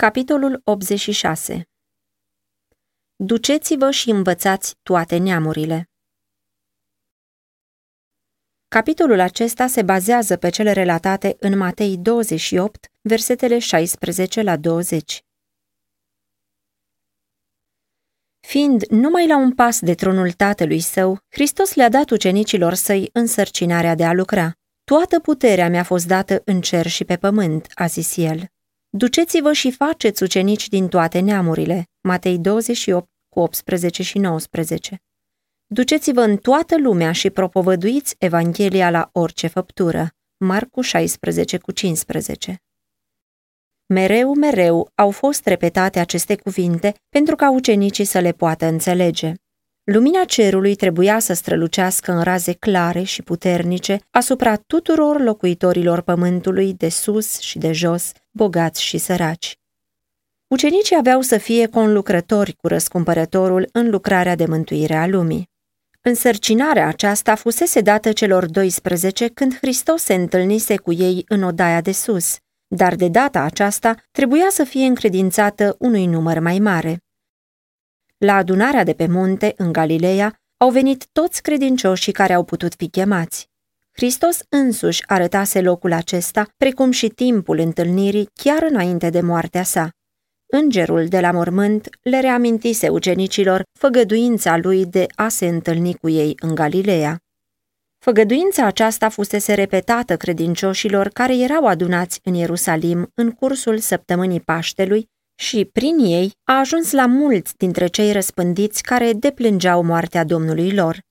Capitolul 86 Duceți-vă și învățați toate neamurile. Capitolul acesta se bazează pe cele relatate în Matei 28, versetele 16 la 20. Fiind numai la un pas de tronul tatălui său, Hristos le-a dat ucenicilor săi însărcinarea de a lucra. Toată puterea mi-a fost dată în cer și pe pământ, a zis el. Duceți-vă și faceți ucenici din toate neamurile. Matei 28 cu 18 și 19. Duceți-vă în toată lumea și propovăduiți Evanghelia la orice făptură. Marcu 16 cu 15. Mereu, mereu au fost repetate aceste cuvinte pentru ca ucenicii să le poată înțelege. Lumina cerului trebuia să strălucească în raze clare și puternice asupra tuturor locuitorilor pământului de sus și de jos, bogați și săraci. Ucenicii aveau să fie conlucrători cu răscumpărătorul în lucrarea de mântuire a lumii. Însărcinarea aceasta fusese dată celor 12 când Hristos se întâlnise cu ei în odaia de sus, dar de data aceasta trebuia să fie încredințată unui număr mai mare. La adunarea de pe munte, în Galileea, au venit toți credincioșii care au putut fi chemați. Hristos însuși arătase locul acesta, precum și timpul întâlnirii, chiar înainte de moartea sa. Îngerul de la mormânt le reamintise ucenicilor făgăduința lui de a se întâlni cu ei în Galileea. Făgăduința aceasta fusese repetată credincioșilor care erau adunați în Ierusalim în cursul săptămânii Paștelui și, prin ei, a ajuns la mulți dintre cei răspândiți care deplângeau moartea Domnului lor.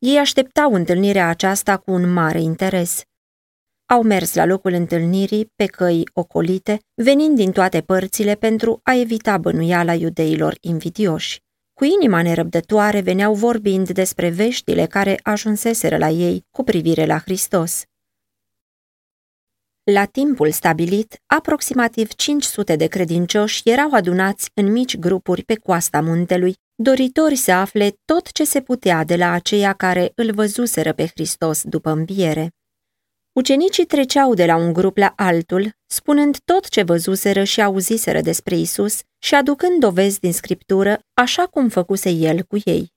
Ei așteptau întâlnirea aceasta cu un mare interes. Au mers la locul întâlnirii pe căi ocolite, venind din toate părțile pentru a evita bănuiala iudeilor invidioși. Cu inima nerăbdătoare veneau vorbind despre veștile care ajunseseră la ei cu privire la Hristos. La timpul stabilit, aproximativ 500 de credincioși erau adunați în mici grupuri pe coasta muntelui, doritori să afle tot ce se putea de la aceia care îl văzuseră pe Hristos după înviere. Ucenicii treceau de la un grup la altul, spunând tot ce văzuseră și auziseră despre Isus și aducând dovezi din scriptură, așa cum făcuse el cu ei.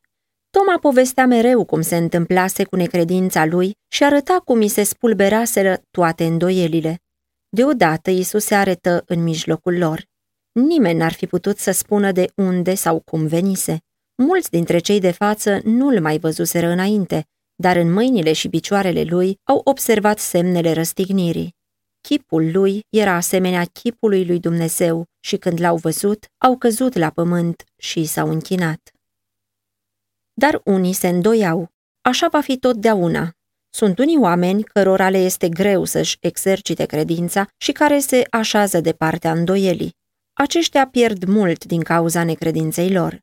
Toma povestea mereu cum se întâmplase cu necredința lui și arăta cum i se spulberaseră toate îndoielile. Deodată Isus se arătă în mijlocul lor. Nimeni n-ar fi putut să spună de unde sau cum venise. Mulți dintre cei de față nu-l mai văzuseră înainte, dar în mâinile și picioarele lui au observat semnele răstignirii. Chipul lui era asemenea chipului lui Dumnezeu și când l-au văzut, au căzut la pământ și s-au închinat. Dar unii se îndoiau. Așa va fi totdeauna. Sunt unii oameni cărora le este greu să-și exercite credința și care se așează de partea îndoielii. Aceștia pierd mult din cauza necredinței lor.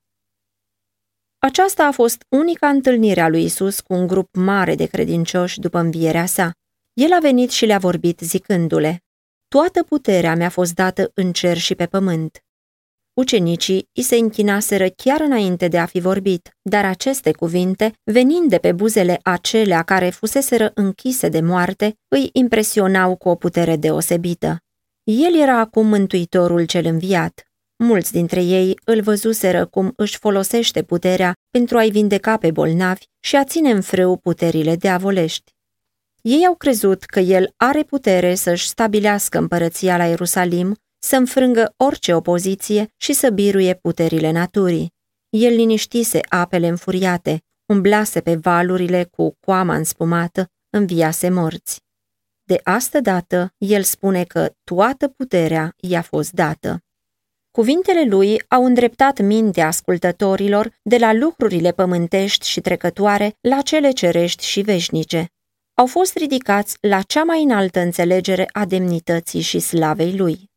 Aceasta a fost unica întâlnire a lui Isus cu un grup mare de credincioși după învierea sa. El a venit și le-a vorbit zicându-le, Toată puterea mi-a fost dată în cer și pe pământ. Ucenicii îi se închinaseră chiar înainte de a fi vorbit, dar aceste cuvinte, venind de pe buzele acelea care fuseseră închise de moarte, îi impresionau cu o putere deosebită. El era acum mântuitorul cel înviat. Mulți dintre ei îl văzuseră cum își folosește puterea pentru a-i vindeca pe bolnavi și a ține în frâu puterile diavolești. Ei au crezut că el are putere să-și stabilească împărăția la Ierusalim, să înfrângă orice opoziție și să biruie puterile naturii. El liniștise apele înfuriate, umblase pe valurile cu coama înspumată, înviase morți. De astă dată, el spune că toată puterea i-a fost dată. Cuvintele lui au îndreptat mintea ascultătorilor de la lucrurile pământești și trecătoare la cele cerești și veșnice. Au fost ridicați la cea mai înaltă înțelegere a demnității și slavei lui.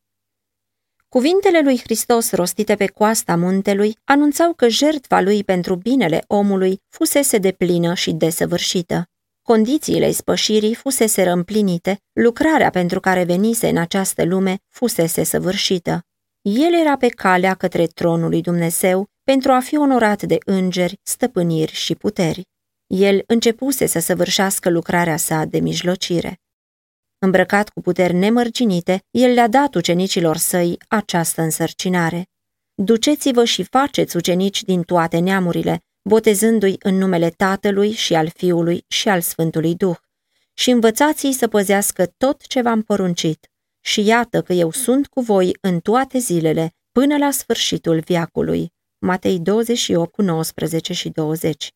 Cuvintele lui Hristos rostite pe coasta muntelui anunțau că jertfa lui pentru binele omului fusese de plină și desăvârșită. Condițiile spășirii fusese împlinite, lucrarea pentru care venise în această lume fusese săvârșită. El era pe calea către tronul lui Dumnezeu pentru a fi onorat de îngeri, stăpâniri și puteri. El începuse să săvârșească lucrarea sa de mijlocire. Îmbrăcat cu puteri nemărginite, el le-a dat ucenicilor săi această însărcinare. Duceți-vă și faceți ucenici din toate neamurile, botezându-i în numele Tatălui și al Fiului și al Sfântului Duh, și învățați-i să păzească tot ce v-am poruncit. Și iată că eu sunt cu voi în toate zilele, până la sfârșitul viacului. Matei 28 cu 19 și 20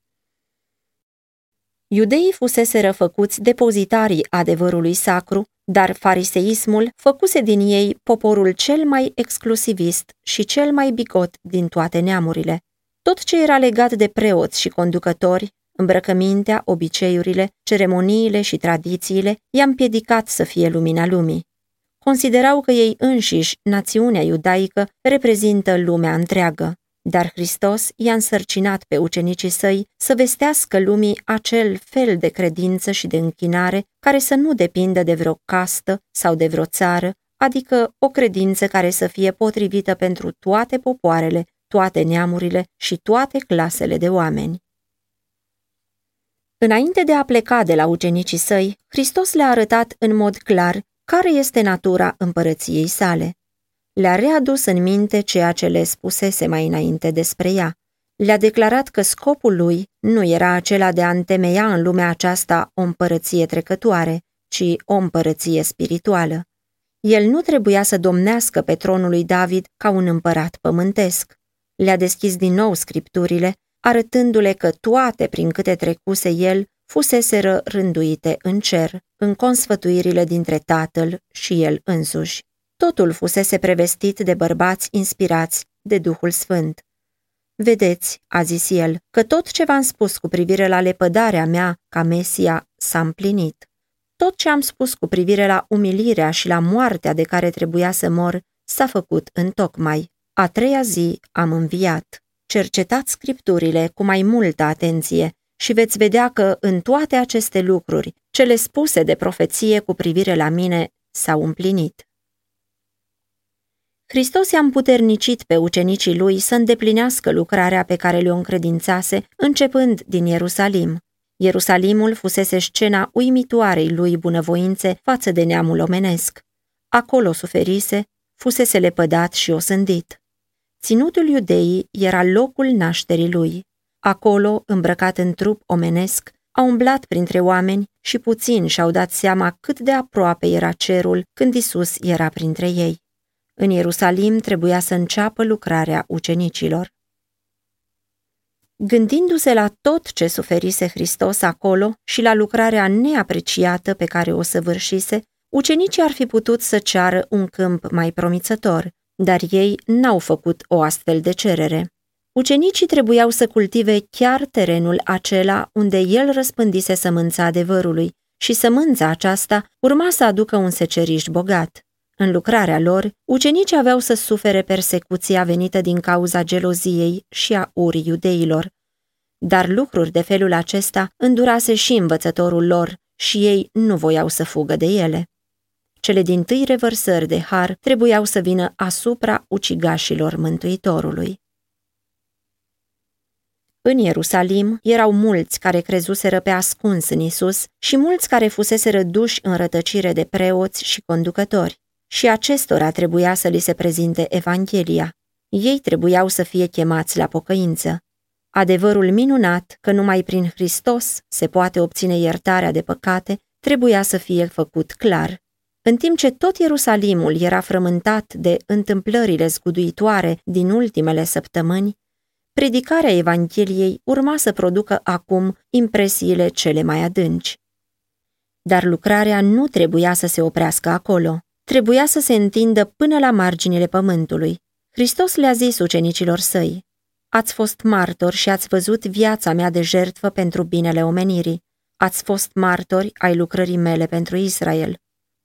Iudeii fusese răfăcuți depozitarii adevărului sacru, dar fariseismul făcuse din ei poporul cel mai exclusivist și cel mai bigot din toate neamurile. Tot ce era legat de preoți și conducători, îmbrăcămintea, obiceiurile, ceremoniile și tradițiile, i-a împiedicat să fie lumina lumii. Considerau că ei înșiși, națiunea iudaică, reprezintă lumea întreagă. Dar Hristos i-a însărcinat pe ucenicii săi să vestească lumii acel fel de credință și de închinare care să nu depindă de vreo castă sau de vreo țară, adică o credință care să fie potrivită pentru toate popoarele, toate neamurile și toate clasele de oameni. Înainte de a pleca de la ucenicii săi, Hristos le-a arătat în mod clar care este natura împărăției sale. Le-a readus în minte ceea ce le spusese mai înainte despre ea. Le-a declarat că scopul lui nu era acela de a întemeia în lumea aceasta o împărăție trecătoare, ci o împărăție spirituală. El nu trebuia să domnească pe tronul lui David ca un împărat pământesc. Le-a deschis din nou scripturile, arătându-le că toate prin câte trecuse el fuseseră rânduite în cer, în consfătuirile dintre tatăl și el însuși. Totul fusese prevestit de bărbați inspirați de Duhul Sfânt. Vedeți, a zis el, că tot ce v-am spus cu privire la lepădarea mea ca Mesia s-a împlinit. Tot ce am spus cu privire la umilirea și la moartea de care trebuia să mor s-a făcut în tocmai. A treia zi am înviat. Cercetați scripturile cu mai multă atenție și veți vedea că în toate aceste lucruri, cele spuse de profeție cu privire la mine s-au împlinit. Hristos i-a împuternicit pe ucenicii lui să îndeplinească lucrarea pe care le-o încredințase, începând din Ierusalim. Ierusalimul fusese scena uimitoarei lui bunăvoințe față de neamul omenesc. Acolo suferise, fusese lepădat și osândit. Ținutul iudeii era locul nașterii lui. Acolo, îmbrăcat în trup omenesc, a umblat printre oameni și puțin și-au dat seama cât de aproape era cerul când Isus era printre ei. În Ierusalim trebuia să înceapă lucrarea ucenicilor. Gândindu-se la tot ce suferise Hristos acolo și la lucrarea neapreciată pe care o săvârșise, ucenicii ar fi putut să ceară un câmp mai promițător, dar ei n-au făcut o astfel de cerere. Ucenicii trebuiau să cultive chiar terenul acela unde el răspândise sămânța adevărului și sămânța aceasta urma să aducă un seceriș bogat. În lucrarea lor, ucenicii aveau să sufere persecuția venită din cauza geloziei și a urii iudeilor. Dar lucruri de felul acesta îndurase și învățătorul lor și ei nu voiau să fugă de ele. Cele din tâi revărsări de har trebuiau să vină asupra ucigașilor Mântuitorului. În Ierusalim erau mulți care crezuseră pe ascuns în Isus și mulți care fusese duși în rătăcire de preoți și conducători și acestora trebuia să li se prezinte Evanghelia. Ei trebuiau să fie chemați la pocăință. Adevărul minunat că numai prin Hristos se poate obține iertarea de păcate trebuia să fie făcut clar. În timp ce tot Ierusalimul era frământat de întâmplările zguduitoare din ultimele săptămâni, predicarea Evangheliei urma să producă acum impresiile cele mai adânci. Dar lucrarea nu trebuia să se oprească acolo trebuia să se întindă până la marginile pământului. Hristos le-a zis ucenicilor săi, Ați fost martori și ați văzut viața mea de jertfă pentru binele omenirii. Ați fost martori ai lucrării mele pentru Israel.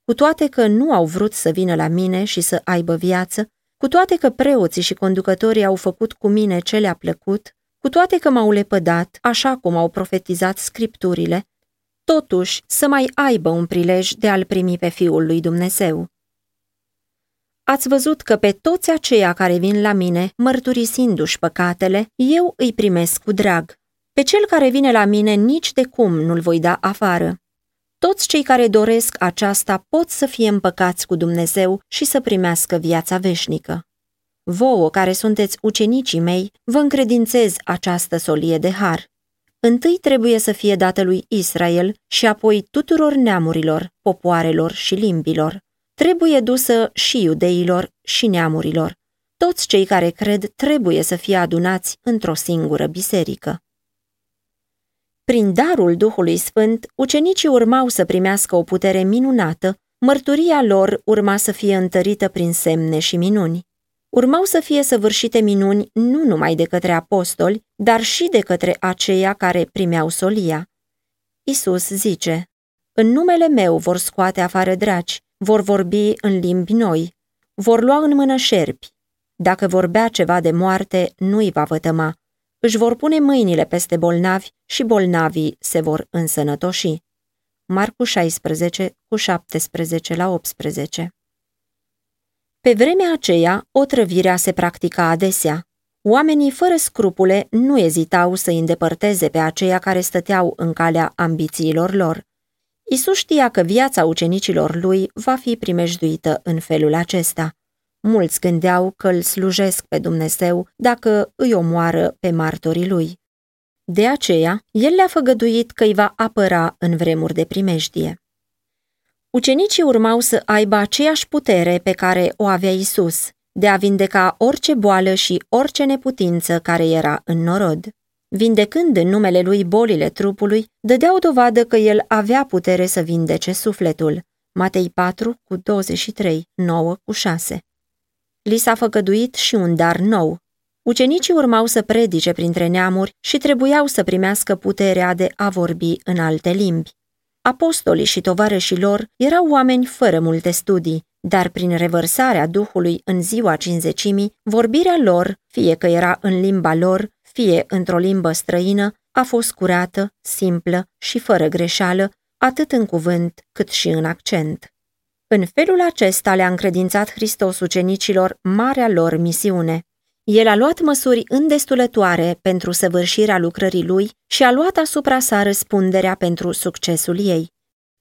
Cu toate că nu au vrut să vină la mine și să aibă viață, cu toate că preoții și conducătorii au făcut cu mine ce le-a plăcut, cu toate că m-au lepădat, așa cum au profetizat scripturile, totuși să mai aibă un prilej de a-L primi pe Fiul lui Dumnezeu. Ați văzut că pe toți aceia care vin la mine, mărturisindu-și păcatele, eu îi primesc cu drag. Pe cel care vine la mine nici de cum nu-l voi da afară. Toți cei care doresc aceasta pot să fie împăcați cu Dumnezeu și să primească viața veșnică. Vouă, care sunteți ucenicii mei, vă încredințez această solie de har. Întâi trebuie să fie dată lui Israel și apoi tuturor neamurilor, popoarelor și limbilor. Trebuie dusă și iudeilor și neamurilor. Toți cei care cred trebuie să fie adunați într-o singură biserică. Prin darul Duhului Sfânt, ucenicii urmau să primească o putere minunată, mărturia lor urma să fie întărită prin semne și minuni. Urmau să fie săvârșite minuni nu numai de către apostoli, dar și de către aceia care primeau solia. Isus zice, În numele meu vor scoate afară draci, vor vorbi în limbi noi, vor lua în mână șerpi. Dacă vorbea ceva de moarte, nu-i va vătăma. Își vor pune mâinile peste bolnavi și bolnavii se vor însănătoși. Marcu 16, cu 17 la 18 Pe vremea aceea, otrăvirea se practica adesea. Oamenii fără scrupule nu ezitau să îndepărteze pe aceia care stăteau în calea ambițiilor lor. Isus știa că viața ucenicilor lui va fi primejduită în felul acesta. Mulți gândeau că îl slujesc pe Dumnezeu dacă îi omoară pe martorii lui. De aceea, el le-a făgăduit că îi va apăra în vremuri de primejdie. Ucenicii urmau să aibă aceeași putere pe care o avea Isus, de a vindeca orice boală și orice neputință care era în norod. Vindecând în numele lui bolile trupului, dădeau dovadă că el avea putere să vindece sufletul. Matei 4 cu 23, 9 cu 6. Li s-a făgăduit și un dar nou. Ucenicii urmau să predice printre neamuri și trebuiau să primească puterea de a vorbi în alte limbi. Apostolii și tovarășii lor erau oameni fără multe studii, dar prin revărsarea Duhului în ziua cinzecimii, vorbirea lor, fie că era în limba lor, fie într-o limbă străină, a fost curată, simplă și fără greșeală, atât în cuvânt cât și în accent. În felul acesta le-a încredințat Hristos ucenicilor marea lor misiune. El a luat măsuri îndestulătoare pentru săvârșirea lucrării lui și a luat asupra sa răspunderea pentru succesul ei.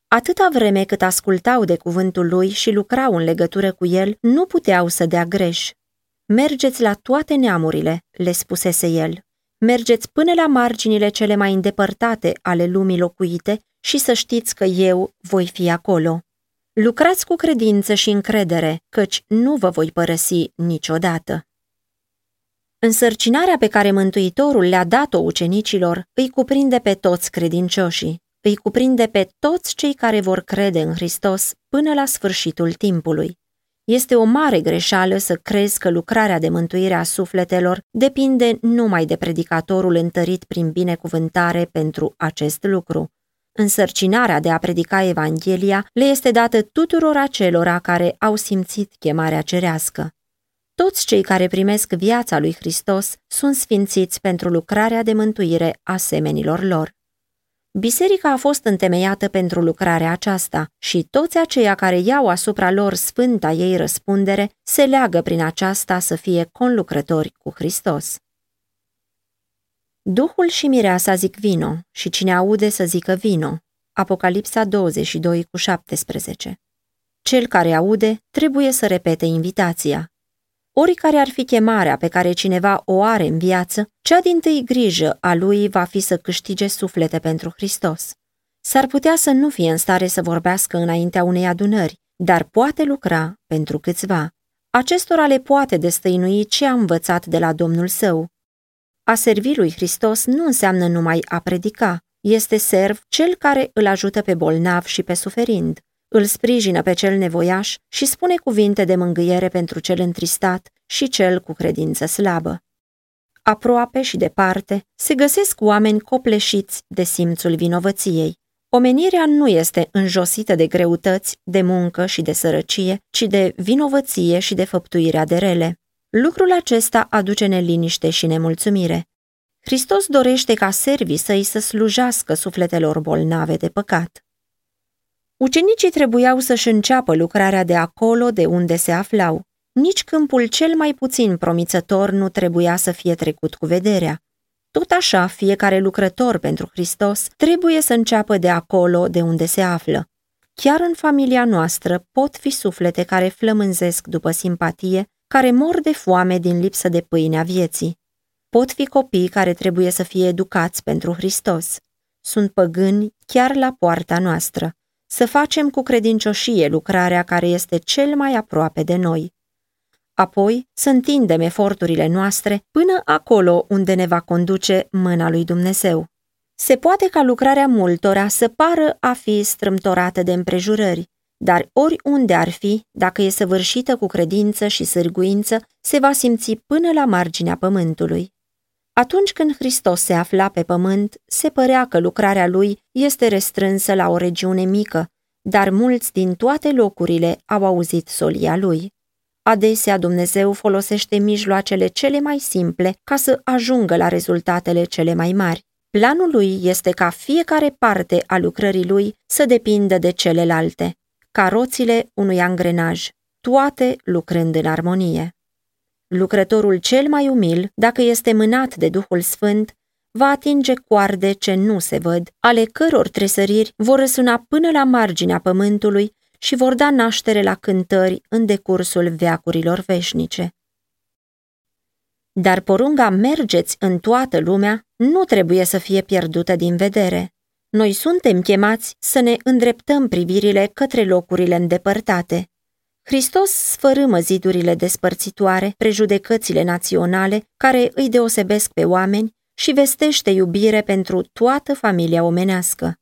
Atâta vreme cât ascultau de cuvântul lui și lucrau în legătură cu el, nu puteau să dea greș. Mergeți la toate neamurile, le spusese el. Mergeți până la marginile cele mai îndepărtate ale lumii locuite și să știți că eu voi fi acolo. Lucrați cu credință și încredere, căci nu vă voi părăsi niciodată. Însărcinarea pe care Mântuitorul le-a dat-o ucenicilor îi cuprinde pe toți credincioșii, îi cuprinde pe toți cei care vor crede în Hristos până la sfârșitul timpului. Este o mare greșeală să crezi că lucrarea de mântuire a sufletelor depinde numai de predicatorul întărit prin binecuvântare pentru acest lucru. Însărcinarea de a predica Evanghelia le este dată tuturor acelora care au simțit chemarea cerească. Toți cei care primesc viața lui Hristos sunt sfințiți pentru lucrarea de mântuire a semenilor lor. Biserica a fost întemeiată pentru lucrarea aceasta și toți aceia care iau asupra lor sfânta ei răspundere se leagă prin aceasta să fie conlucrători cu Hristos. Duhul și mireasa zic vino și cine aude să zică vino. Apocalipsa 22 cu 17 Cel care aude trebuie să repete invitația. Oricare ar fi chemarea pe care cineva o are în viață, cea din tâi grijă a lui va fi să câștige suflete pentru Hristos. S-ar putea să nu fie în stare să vorbească înaintea unei adunări, dar poate lucra pentru câțiva. Acestora le poate destăinui ce a învățat de la Domnul său, a servi lui Hristos nu înseamnă numai a predica, este serv cel care îl ajută pe bolnav și pe suferind, îl sprijină pe cel nevoiaș și spune cuvinte de mângâiere pentru cel întristat și cel cu credință slabă. Aproape și departe se găsesc oameni copleșiți de simțul vinovăției. Omenirea nu este înjosită de greutăți, de muncă și de sărăcie, ci de vinovăție și de făptuirea de rele. Lucrul acesta aduce neliniște și nemulțumire. Hristos dorește ca servii să-i să slujească sufletelor bolnave de păcat. Ucenicii trebuiau să-și înceapă lucrarea de acolo de unde se aflau. Nici câmpul cel mai puțin promițător nu trebuia să fie trecut cu vederea. Tot așa, fiecare lucrător pentru Hristos trebuie să înceapă de acolo de unde se află. Chiar în familia noastră pot fi suflete care flămânzesc după simpatie, care mor de foame din lipsă de pâinea vieții. Pot fi copii care trebuie să fie educați pentru Hristos. Sunt păgâni chiar la poarta noastră. Să facem cu credincioșie lucrarea care este cel mai aproape de noi. Apoi să întindem eforturile noastre până acolo unde ne va conduce mâna lui Dumnezeu. Se poate ca lucrarea multora să pară a fi strâmtorată de împrejurări, dar oriunde ar fi, dacă e săvârșită cu credință și sârguință, se va simți până la marginea pământului. Atunci când Hristos se afla pe pământ, se părea că lucrarea lui este restrânsă la o regiune mică, dar mulți din toate locurile au auzit solia lui. Adesea Dumnezeu folosește mijloacele cele mai simple ca să ajungă la rezultatele cele mai mari. Planul lui este ca fiecare parte a lucrării lui să depindă de celelalte, ca roțile unui angrenaj, toate lucrând în armonie. Lucrătorul cel mai umil, dacă este mânat de Duhul Sfânt, va atinge coarde ce nu se văd, ale căror tresăriri vor răsuna până la marginea pământului și vor da naștere la cântări în decursul veacurilor veșnice. Dar porunga mergeți în toată lumea nu trebuie să fie pierdută din vedere. Noi suntem chemați să ne îndreptăm privirile către locurile îndepărtate. Hristos sfărâmă zidurile despărțitoare, prejudecățile naționale care îi deosebesc pe oameni și vestește iubire pentru toată familia omenească.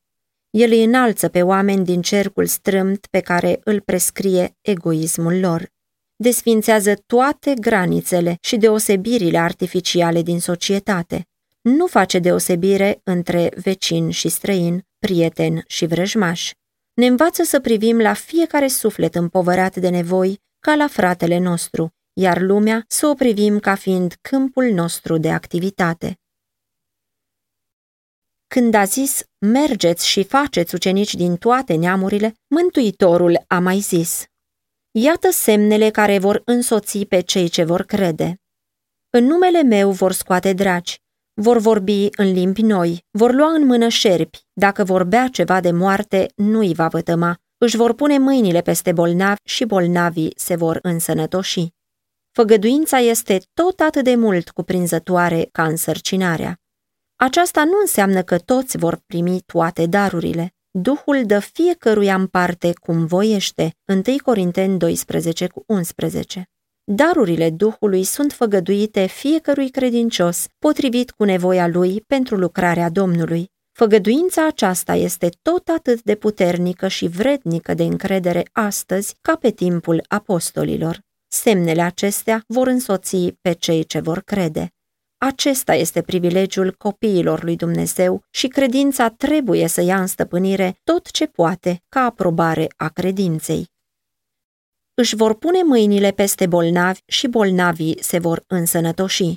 El îi înalță pe oameni din cercul strâmt pe care îl prescrie egoismul lor. Desfințează toate granițele și deosebirile artificiale din societate. Nu face deosebire între vecin și străin, prieten și vrăjmaș. Ne învață să privim la fiecare suflet împovărat de nevoi ca la fratele nostru, iar lumea să o privim ca fiind câmpul nostru de activitate. Când a zis, mergeți și faceți ucenici din toate neamurile, Mântuitorul a mai zis, Iată semnele care vor însoți pe cei ce vor crede. În numele meu vor scoate dragi, vor vorbi în limbi noi, vor lua în mână șerpi, dacă vor bea ceva de moarte, nu-i va vătăma, își vor pune mâinile peste bolnavi și bolnavii se vor însănătoși. Făgăduința este tot atât de mult cuprinzătoare ca însărcinarea. Aceasta nu înseamnă că toți vor primi toate darurile. Duhul dă fiecăruia în parte cum voiește, 1 Corinteni 12 cu 11. Darurile Duhului sunt făgăduite fiecărui credincios, potrivit cu nevoia lui pentru lucrarea Domnului. Făgăduința aceasta este tot atât de puternică și vrednică de încredere astăzi ca pe timpul apostolilor. Semnele acestea vor însoți pe cei ce vor crede. Acesta este privilegiul copiilor lui Dumnezeu și credința trebuie să ia în stăpânire tot ce poate ca aprobare a credinței. Își vor pune mâinile peste bolnavi și bolnavii se vor însănătoși.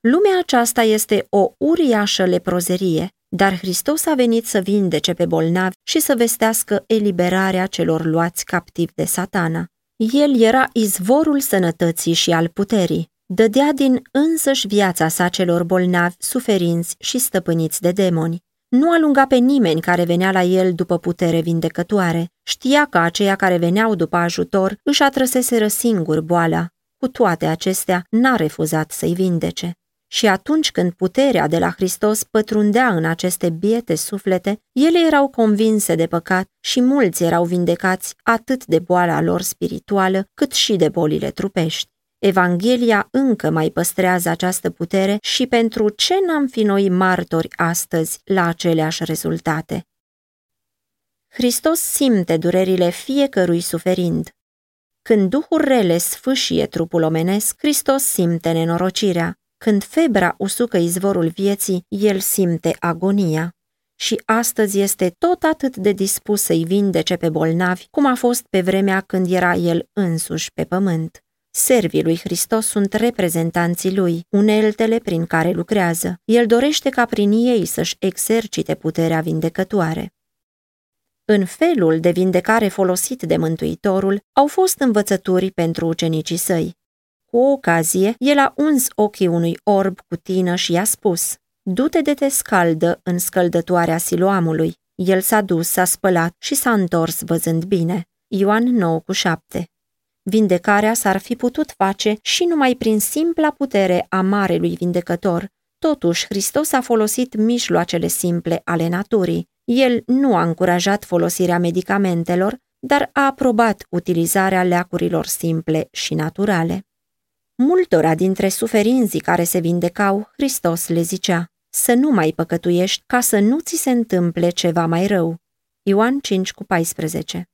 Lumea aceasta este o uriașă leprozerie, dar Hristos a venit să vindece pe bolnavi și să vestească eliberarea celor luați captivi de satana. El era izvorul sănătății și al puterii dădea din însăși viața sa celor bolnavi, suferinți și stăpâniți de demoni. Nu alunga pe nimeni care venea la el după putere vindecătoare. Știa că aceia care veneau după ajutor își atrăseseră singur boala. Cu toate acestea, n-a refuzat să-i vindece. Și atunci când puterea de la Hristos pătrundea în aceste biete suflete, ele erau convinse de păcat și mulți erau vindecați atât de boala lor spirituală cât și de bolile trupești. Evanghelia încă mai păstrează această putere și pentru ce n-am fi noi martori astăzi la aceleași rezultate? Hristos simte durerile fiecărui suferind. Când duhul rele sfâșie trupul omenesc, Hristos simte nenorocirea. Când febra usucă izvorul vieții, el simte agonia. Și astăzi este tot atât de dispus să-i vindece pe bolnavi, cum a fost pe vremea când era el însuși pe pământ. Servii lui Hristos sunt reprezentanții lui, uneltele prin care lucrează. El dorește ca prin ei să-și exercite puterea vindecătoare. În felul de vindecare folosit de Mântuitorul au fost învățături pentru ucenicii săi. Cu o ocazie, el a uns ochii unui orb cu tină și i-a spus, du-te de te scaldă în scăldătoarea siloamului. El s-a dus, s-a spălat și s-a întors văzând bine. Ioan 9 cu 7 Vindecarea s-ar fi putut face și numai prin simpla putere a Marelui Vindecător. Totuși, Hristos a folosit mijloacele simple ale naturii. El nu a încurajat folosirea medicamentelor, dar a aprobat utilizarea leacurilor simple și naturale. Multora dintre suferinzii care se vindecau, Hristos le zicea, să nu mai păcătuiești ca să nu ți se întâmple ceva mai rău. Ioan 5 cu 14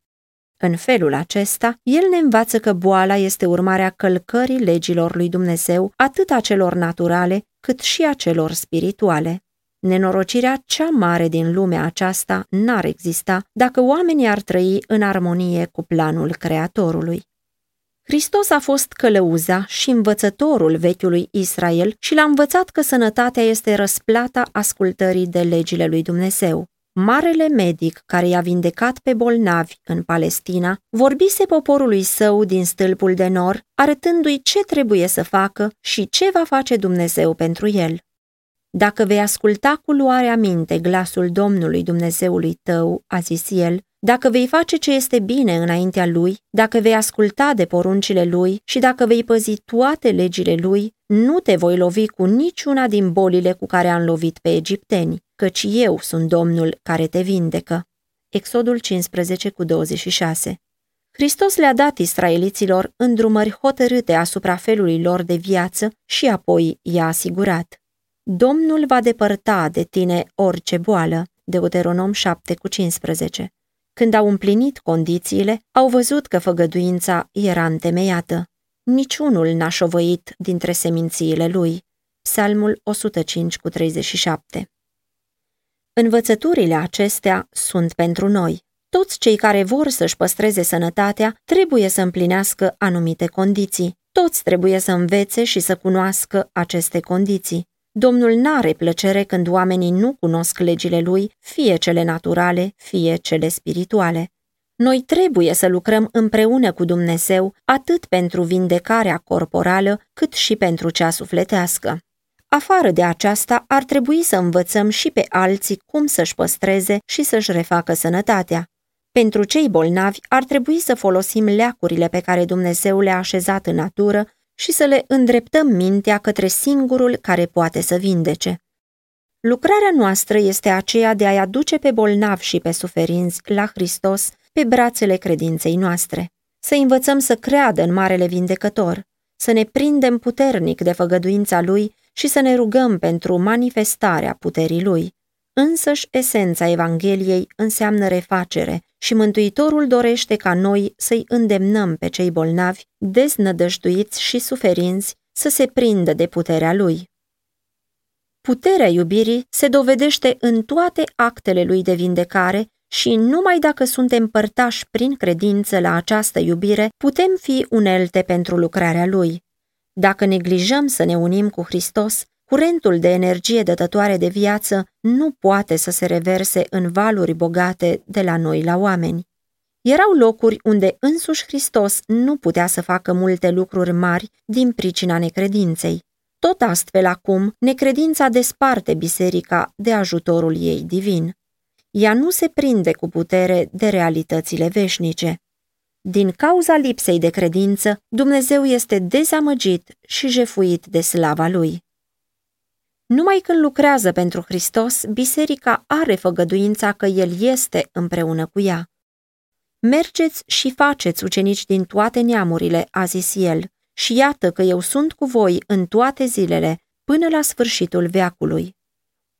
În felul acesta, el ne învață că boala este urmarea călcării legilor lui Dumnezeu, atât a celor naturale, cât și a celor spirituale. Nenorocirea cea mare din lumea aceasta n-ar exista dacă oamenii ar trăi în armonie cu planul Creatorului. Hristos a fost călăuza și învățătorul vechiului Israel și l-a învățat că sănătatea este răsplata ascultării de legile lui Dumnezeu. Marele medic care i-a vindecat pe bolnavi în Palestina vorbise poporului său din stâlpul de nor, arătându-i ce trebuie să facă și ce va face Dumnezeu pentru el. Dacă vei asculta cu luarea minte glasul Domnului Dumnezeului tău, a zis el, dacă vei face ce este bine înaintea lui, dacă vei asculta de poruncile lui și dacă vei păzi toate legile lui, nu te voi lovi cu niciuna din bolile cu care am lovit pe egipteni, căci eu sunt Domnul care te vindecă. Exodul 15 cu 26 Hristos le-a dat israeliților îndrumări hotărâte asupra felului lor de viață și apoi i-a asigurat. Domnul va depărta de tine orice boală, Deuteronom 7 cu 15. Când au împlinit condițiile, au văzut că făgăduința era întemeiată. Niciunul n-a șovăit dintre semințiile lui. Psalmul 105 cu 37 Învățăturile acestea sunt pentru noi. Toți cei care vor să-și păstreze sănătatea trebuie să împlinească anumite condiții. Toți trebuie să învețe și să cunoască aceste condiții. Domnul n-are plăcere când oamenii nu cunosc legile lui, fie cele naturale, fie cele spirituale. Noi trebuie să lucrăm împreună cu Dumnezeu atât pentru vindecarea corporală, cât și pentru cea sufletească. Afară de aceasta, ar trebui să învățăm și pe alții cum să-și păstreze și să-și refacă sănătatea. Pentru cei bolnavi, ar trebui să folosim leacurile pe care Dumnezeu le-a așezat în natură și să le îndreptăm mintea către singurul care poate să vindece. Lucrarea noastră este aceea de a-i aduce pe bolnavi și pe suferinți la Hristos pe brațele credinței noastre, să învățăm să creadă în Marele Vindecător, să ne prindem puternic de făgăduința Lui și să ne rugăm pentru manifestarea puterii Lui. Însăși esența Evangheliei înseamnă refacere și Mântuitorul dorește ca noi să-i îndemnăm pe cei bolnavi, deznădăjduiți și suferinți, să se prindă de puterea Lui. Puterea iubirii se dovedește în toate actele Lui de vindecare și numai dacă suntem părtași prin credință la această iubire, putem fi unelte pentru lucrarea Lui. Dacă neglijăm să ne unim cu Hristos, Curentul de energie dătătoare de viață nu poate să se reverse în valuri bogate de la noi la oameni. Erau locuri unde însuși Hristos nu putea să facă multe lucruri mari din pricina necredinței. Tot astfel acum, necredința desparte biserica de ajutorul ei divin. Ea nu se prinde cu putere de realitățile veșnice. Din cauza lipsei de credință, Dumnezeu este dezamăgit și jefuit de slava lui. Numai când lucrează pentru Hristos, biserica are făgăduința că El este împreună cu ea. Mergeți și faceți ucenici din toate neamurile, a zis El, și iată că eu sunt cu voi în toate zilele, până la sfârșitul veacului.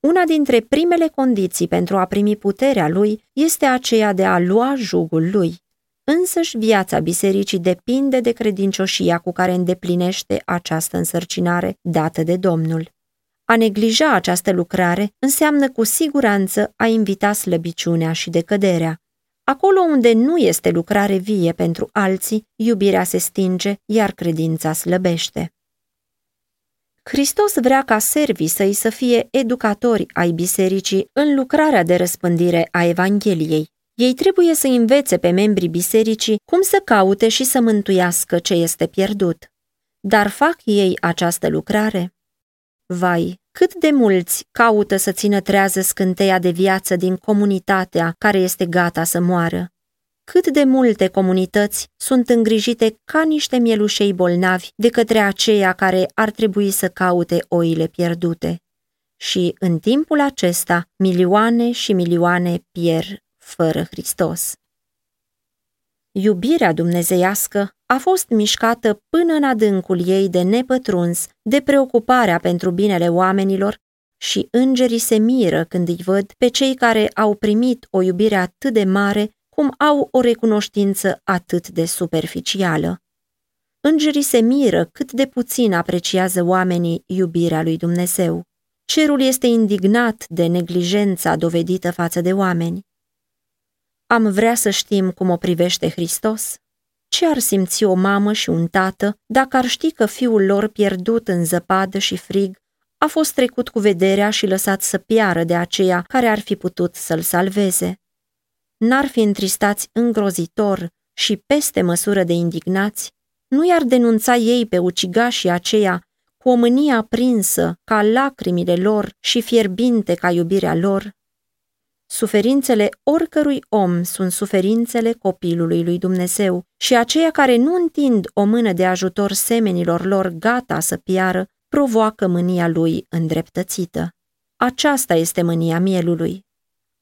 Una dintre primele condiții pentru a primi puterea lui este aceea de a lua jugul lui. Însăși viața bisericii depinde de credincioșia cu care îndeplinește această însărcinare dată de Domnul. A neglija această lucrare înseamnă cu siguranță a invita slăbiciunea și decăderea. Acolo unde nu este lucrare vie pentru alții, iubirea se stinge, iar credința slăbește. Hristos vrea ca servii săi să fie educatori ai bisericii în lucrarea de răspândire a Evangheliei. Ei trebuie să învețe pe membrii bisericii cum să caute și să mântuiască ce este pierdut. Dar fac ei această lucrare? Vai, Cât de mulți caută să țină trează scânteia de viață din comunitatea care este gata să moară? Cât de multe comunități sunt îngrijite ca niște mielușei bolnavi de către aceia care ar trebui să caute oile pierdute? Și în timpul acesta, milioane și milioane pierd fără Hristos. Iubirea dumnezeiască a fost mișcată până în adâncul ei de nepătruns, de preocuparea pentru binele oamenilor și îngerii se miră când îi văd pe cei care au primit o iubire atât de mare cum au o recunoștință atât de superficială. Îngerii se miră cât de puțin apreciază oamenii iubirea lui Dumnezeu. Cerul este indignat de neglijența dovedită față de oameni. Am vrea să știm cum o privește Hristos? Ce ar simți o mamă și un tată dacă ar ști că fiul lor pierdut în zăpadă și frig a fost trecut cu vederea și lăsat să piară de aceea care ar fi putut să-l salveze? N-ar fi întristați îngrozitor și peste măsură de indignați? Nu i-ar denunța ei pe ucigașii aceia cu o mânie aprinsă ca lacrimile lor și fierbinte ca iubirea lor? Suferințele oricărui om sunt suferințele copilului lui Dumnezeu și aceia care nu întind o mână de ajutor semenilor lor gata să piară, provoacă mânia lui îndreptățită. Aceasta este mânia mielului.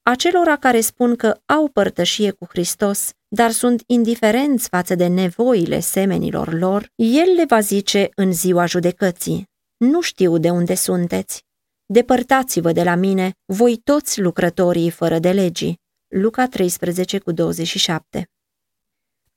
Acelora care spun că au părtășie cu Hristos, dar sunt indiferenți față de nevoile semenilor lor, el le va zice în ziua judecății, nu știu de unde sunteți, Depărtați-vă de la mine, voi toți lucrătorii fără de legii. Luca 13 cu 27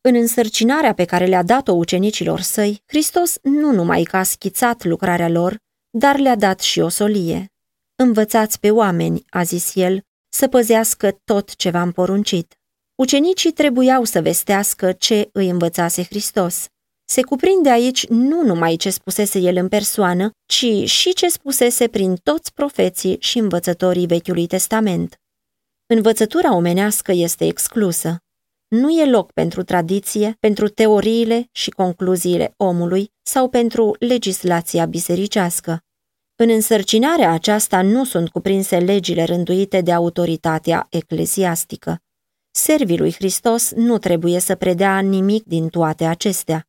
În însărcinarea pe care le-a dat-o ucenicilor săi, Hristos nu numai că a schițat lucrarea lor, dar le-a dat și o solie. Învățați pe oameni, a zis el, să păzească tot ce v-am poruncit. Ucenicii trebuiau să vestească ce îi învățase Hristos. Se cuprinde aici nu numai ce spusese el în persoană, ci și ce spusese prin toți profeții și învățătorii Vechiului Testament. Învățătura omenească este exclusă. Nu e loc pentru tradiție, pentru teoriile și concluziile omului sau pentru legislația bisericească. În însărcinarea aceasta nu sunt cuprinse legile rânduite de autoritatea ecleziastică. Servii lui Hristos nu trebuie să predea nimic din toate acestea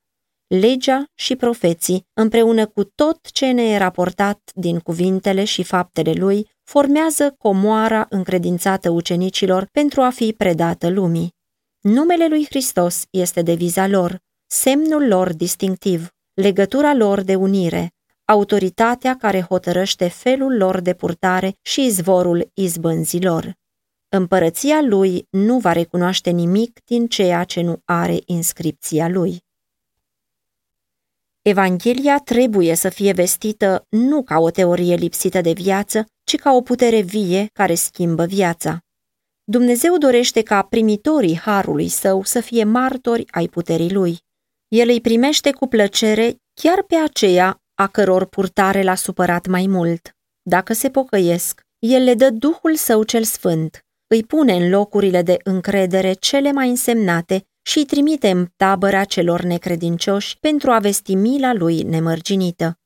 legea și profeții, împreună cu tot ce ne e raportat din cuvintele și faptele lui, formează comoara încredințată ucenicilor pentru a fi predată lumii. Numele lui Hristos este deviza lor, semnul lor distinctiv, legătura lor de unire, autoritatea care hotărăște felul lor de purtare și izvorul izbânzilor. Împărăția lui nu va recunoaște nimic din ceea ce nu are inscripția lui. Evanghelia trebuie să fie vestită nu ca o teorie lipsită de viață, ci ca o putere vie care schimbă viața. Dumnezeu dorește ca primitorii harului său să fie martori ai puterii lui. El îi primește cu plăcere chiar pe aceea a căror purtare l-a supărat mai mult. Dacă se pocăiesc, el le dă Duhul său cel sfânt, îi pune în locurile de încredere cele mai însemnate și îi trimite în tabăra celor necredincioși pentru a vesti mila lui nemărginită.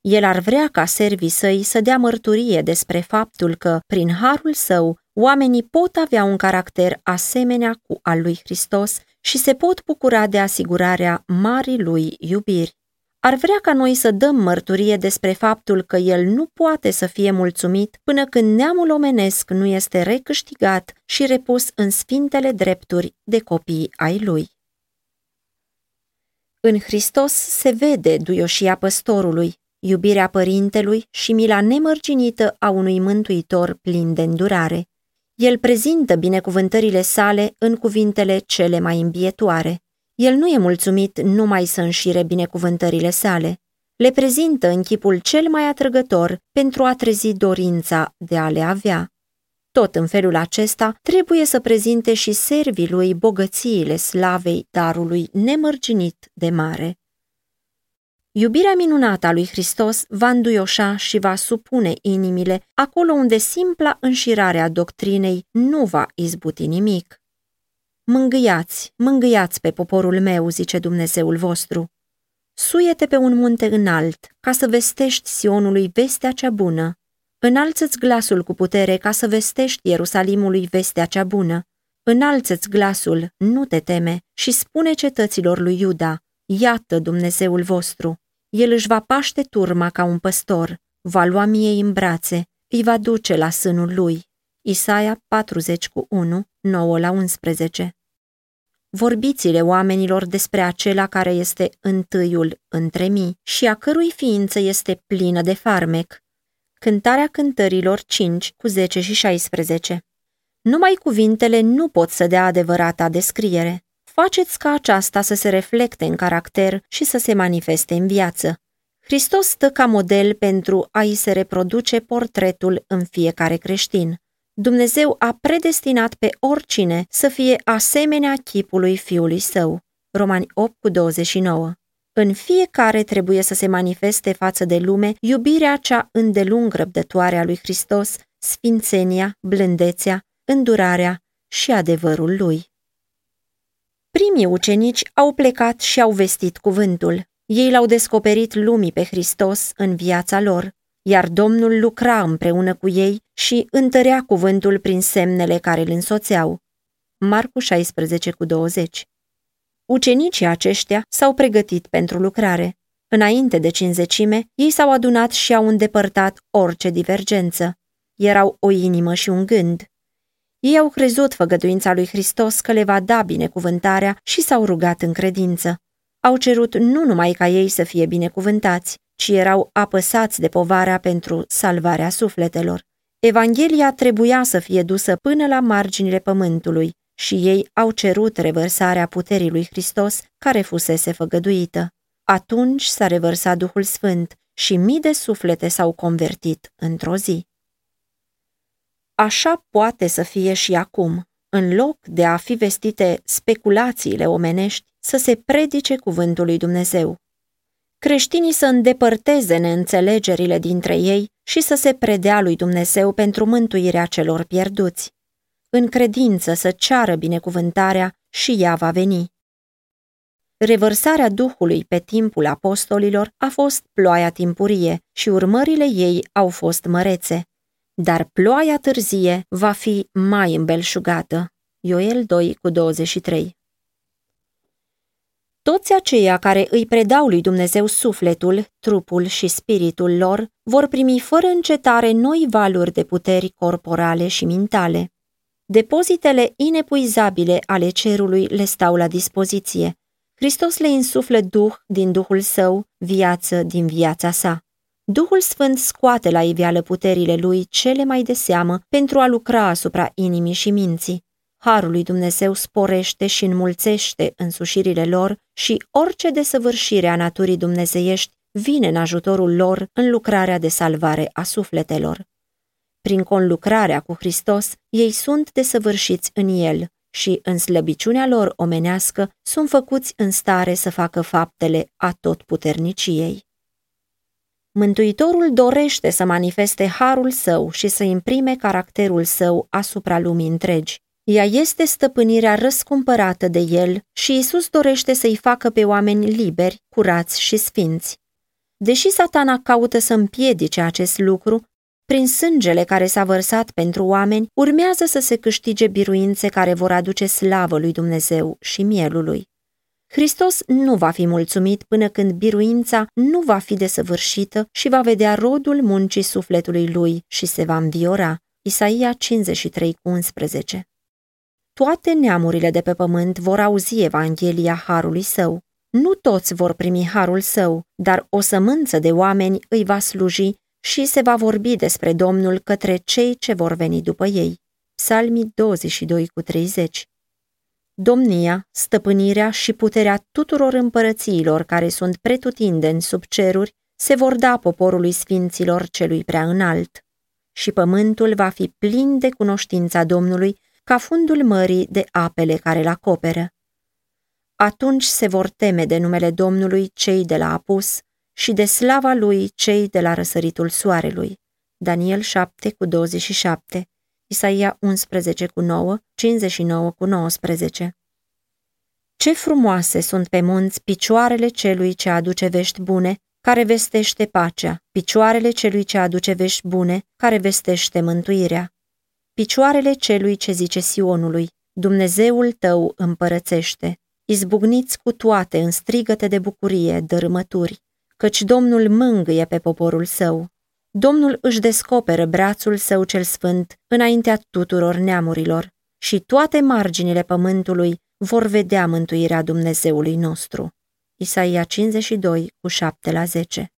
El ar vrea ca servii săi să dea mărturie despre faptul că, prin harul său, oamenii pot avea un caracter asemenea cu al lui Hristos și se pot bucura de asigurarea marii lui iubiri. Ar vrea ca noi să dăm mărturie despre faptul că el nu poate să fie mulțumit până când neamul omenesc nu este recâștigat și repus în sfintele drepturi de copii ai lui. În Hristos se vede duioșia păstorului, iubirea părintelui și mila nemărginită a unui mântuitor plin de îndurare. El prezintă binecuvântările sale în cuvintele cele mai îmbietoare. El nu e mulțumit numai să înșire binecuvântările sale, le prezintă în chipul cel mai atrăgător pentru a trezi dorința de a le avea. Tot în felul acesta trebuie să prezinte și servii lui bogățiile slavei darului nemărginit de mare. Iubirea minunată a lui Hristos va înduioșa și va supune inimile acolo unde simpla înșirare a doctrinei nu va izbuti nimic. Mângâiați, mângâiați pe poporul meu, zice Dumnezeul vostru. Suiete pe un munte înalt, ca să vestești Sionului vestea cea bună. Înalță-ți glasul cu putere ca să vestești Ierusalimului vestea cea bună. Înalță-ți glasul, nu te teme, și spune cetăților lui Iuda, Iată Dumnezeul vostru. El își va paște turma ca un păstor, va lua miei în brațe, îi va duce la sânul lui. Isaia 40 cu 1, 9 la 11 Vorbiți-le oamenilor despre acela care este întâiul între mii și a cărui ființă este plină de farmec. Cântarea cântărilor 5 cu 10 și 16 Numai cuvintele nu pot să dea adevărata descriere. Faceți ca aceasta să se reflecte în caracter și să se manifeste în viață. Hristos stă ca model pentru a-i se reproduce portretul în fiecare creștin. Dumnezeu a predestinat pe oricine să fie asemenea chipului Fiului Său. Romani 8 cu 29 În fiecare trebuie să se manifeste față de lume iubirea cea îndelung răbdătoare a lui Hristos, sfințenia, blândețea, îndurarea și adevărul lui. Primii ucenici au plecat și au vestit cuvântul. Ei l-au descoperit lumii pe Hristos în viața lor, iar Domnul lucra împreună cu ei și întărea cuvântul prin semnele care îl însoțeau. Marcu 16 cu 20 Ucenicii aceștia s-au pregătit pentru lucrare. Înainte de cinzecime, ei s-au adunat și au îndepărtat orice divergență. Erau o inimă și un gând. Ei au crezut făgăduința lui Hristos că le va da binecuvântarea și s-au rugat în credință. Au cerut nu numai ca ei să fie binecuvântați, ci erau apăsați de povarea pentru salvarea sufletelor. Evanghelia trebuia să fie dusă până la marginile pământului și ei au cerut revărsarea puterii lui Hristos care fusese făgăduită. Atunci s-a revărsat Duhul Sfânt și mii de suflete s-au convertit într-o zi. Așa poate să fie și acum. În loc de a fi vestite speculațiile omenești, să se predice cuvântul lui Dumnezeu. Creștinii să îndepărteze neînțelegerile dintre ei și să se predea lui Dumnezeu pentru mântuirea celor pierduți. În credință să ceară binecuvântarea și ea va veni. Revărsarea Duhului pe timpul apostolilor a fost ploaia timpurie și urmările ei au fost mărețe dar ploaia târzie va fi mai îmbelșugată. Ioel 2 cu 23 Toți aceia care îi predau lui Dumnezeu sufletul, trupul și spiritul lor vor primi fără încetare noi valuri de puteri corporale și mentale. Depozitele inepuizabile ale cerului le stau la dispoziție. Hristos le insuflă duh din Duhul său, viață din viața sa. Duhul Sfânt scoate la iveală puterile lui cele mai de seamă pentru a lucra asupra inimii și minții. Harul lui Dumnezeu sporește și înmulțește însușirile lor și orice desăvârșire a naturii dumnezeiești vine în ajutorul lor în lucrarea de salvare a sufletelor. Prin conlucrarea cu Hristos, ei sunt desăvârșiți în El și, în slăbiciunea lor omenească, sunt făcuți în stare să facă faptele a tot puterniciei. Mântuitorul dorește să manifeste harul său și să imprime caracterul său asupra lumii întregi. Ea este stăpânirea răscumpărată de el și Isus dorește să-i facă pe oameni liberi, curați și sfinți. Deși satana caută să împiedice acest lucru, prin sângele care s-a vărsat pentru oameni, urmează să se câștige biruințe care vor aduce slavă lui Dumnezeu și mielului. Hristos nu va fi mulțumit până când biruința nu va fi desăvârșită și va vedea rodul muncii sufletului lui și se va înviora. Isaia 53,11 Toate neamurile de pe pământ vor auzi Evanghelia Harului Său. Nu toți vor primi Harul Său, dar o sămânță de oameni îi va sluji și se va vorbi despre Domnul către cei ce vor veni după ei. Psalmii 22 cu 30 domnia, stăpânirea și puterea tuturor împărățiilor care sunt pretutindeni sub ceruri se vor da poporului sfinților celui prea înalt. Și pământul va fi plin de cunoștința Domnului ca fundul mării de apele care îl acoperă. Atunci se vor teme de numele Domnului cei de la apus și de slava lui cei de la răsăritul soarelui. Daniel 7 cu 27 Isaia 11 cu 9, 59 cu 19. Ce frumoase sunt pe munți picioarele celui ce aduce vești bune, care vestește pacea, picioarele celui ce aduce vești bune, care vestește mântuirea. Picioarele celui ce zice Sionului, Dumnezeul tău împărățește. Izbucniți cu toate în strigăte de bucurie, dărâmături, căci Domnul mângâie pe poporul său. Domnul își descoperă brațul său cel sfânt înaintea tuturor neamurilor și toate marginile pământului vor vedea mântuirea Dumnezeului nostru. Isaia 52, cu 7 la 10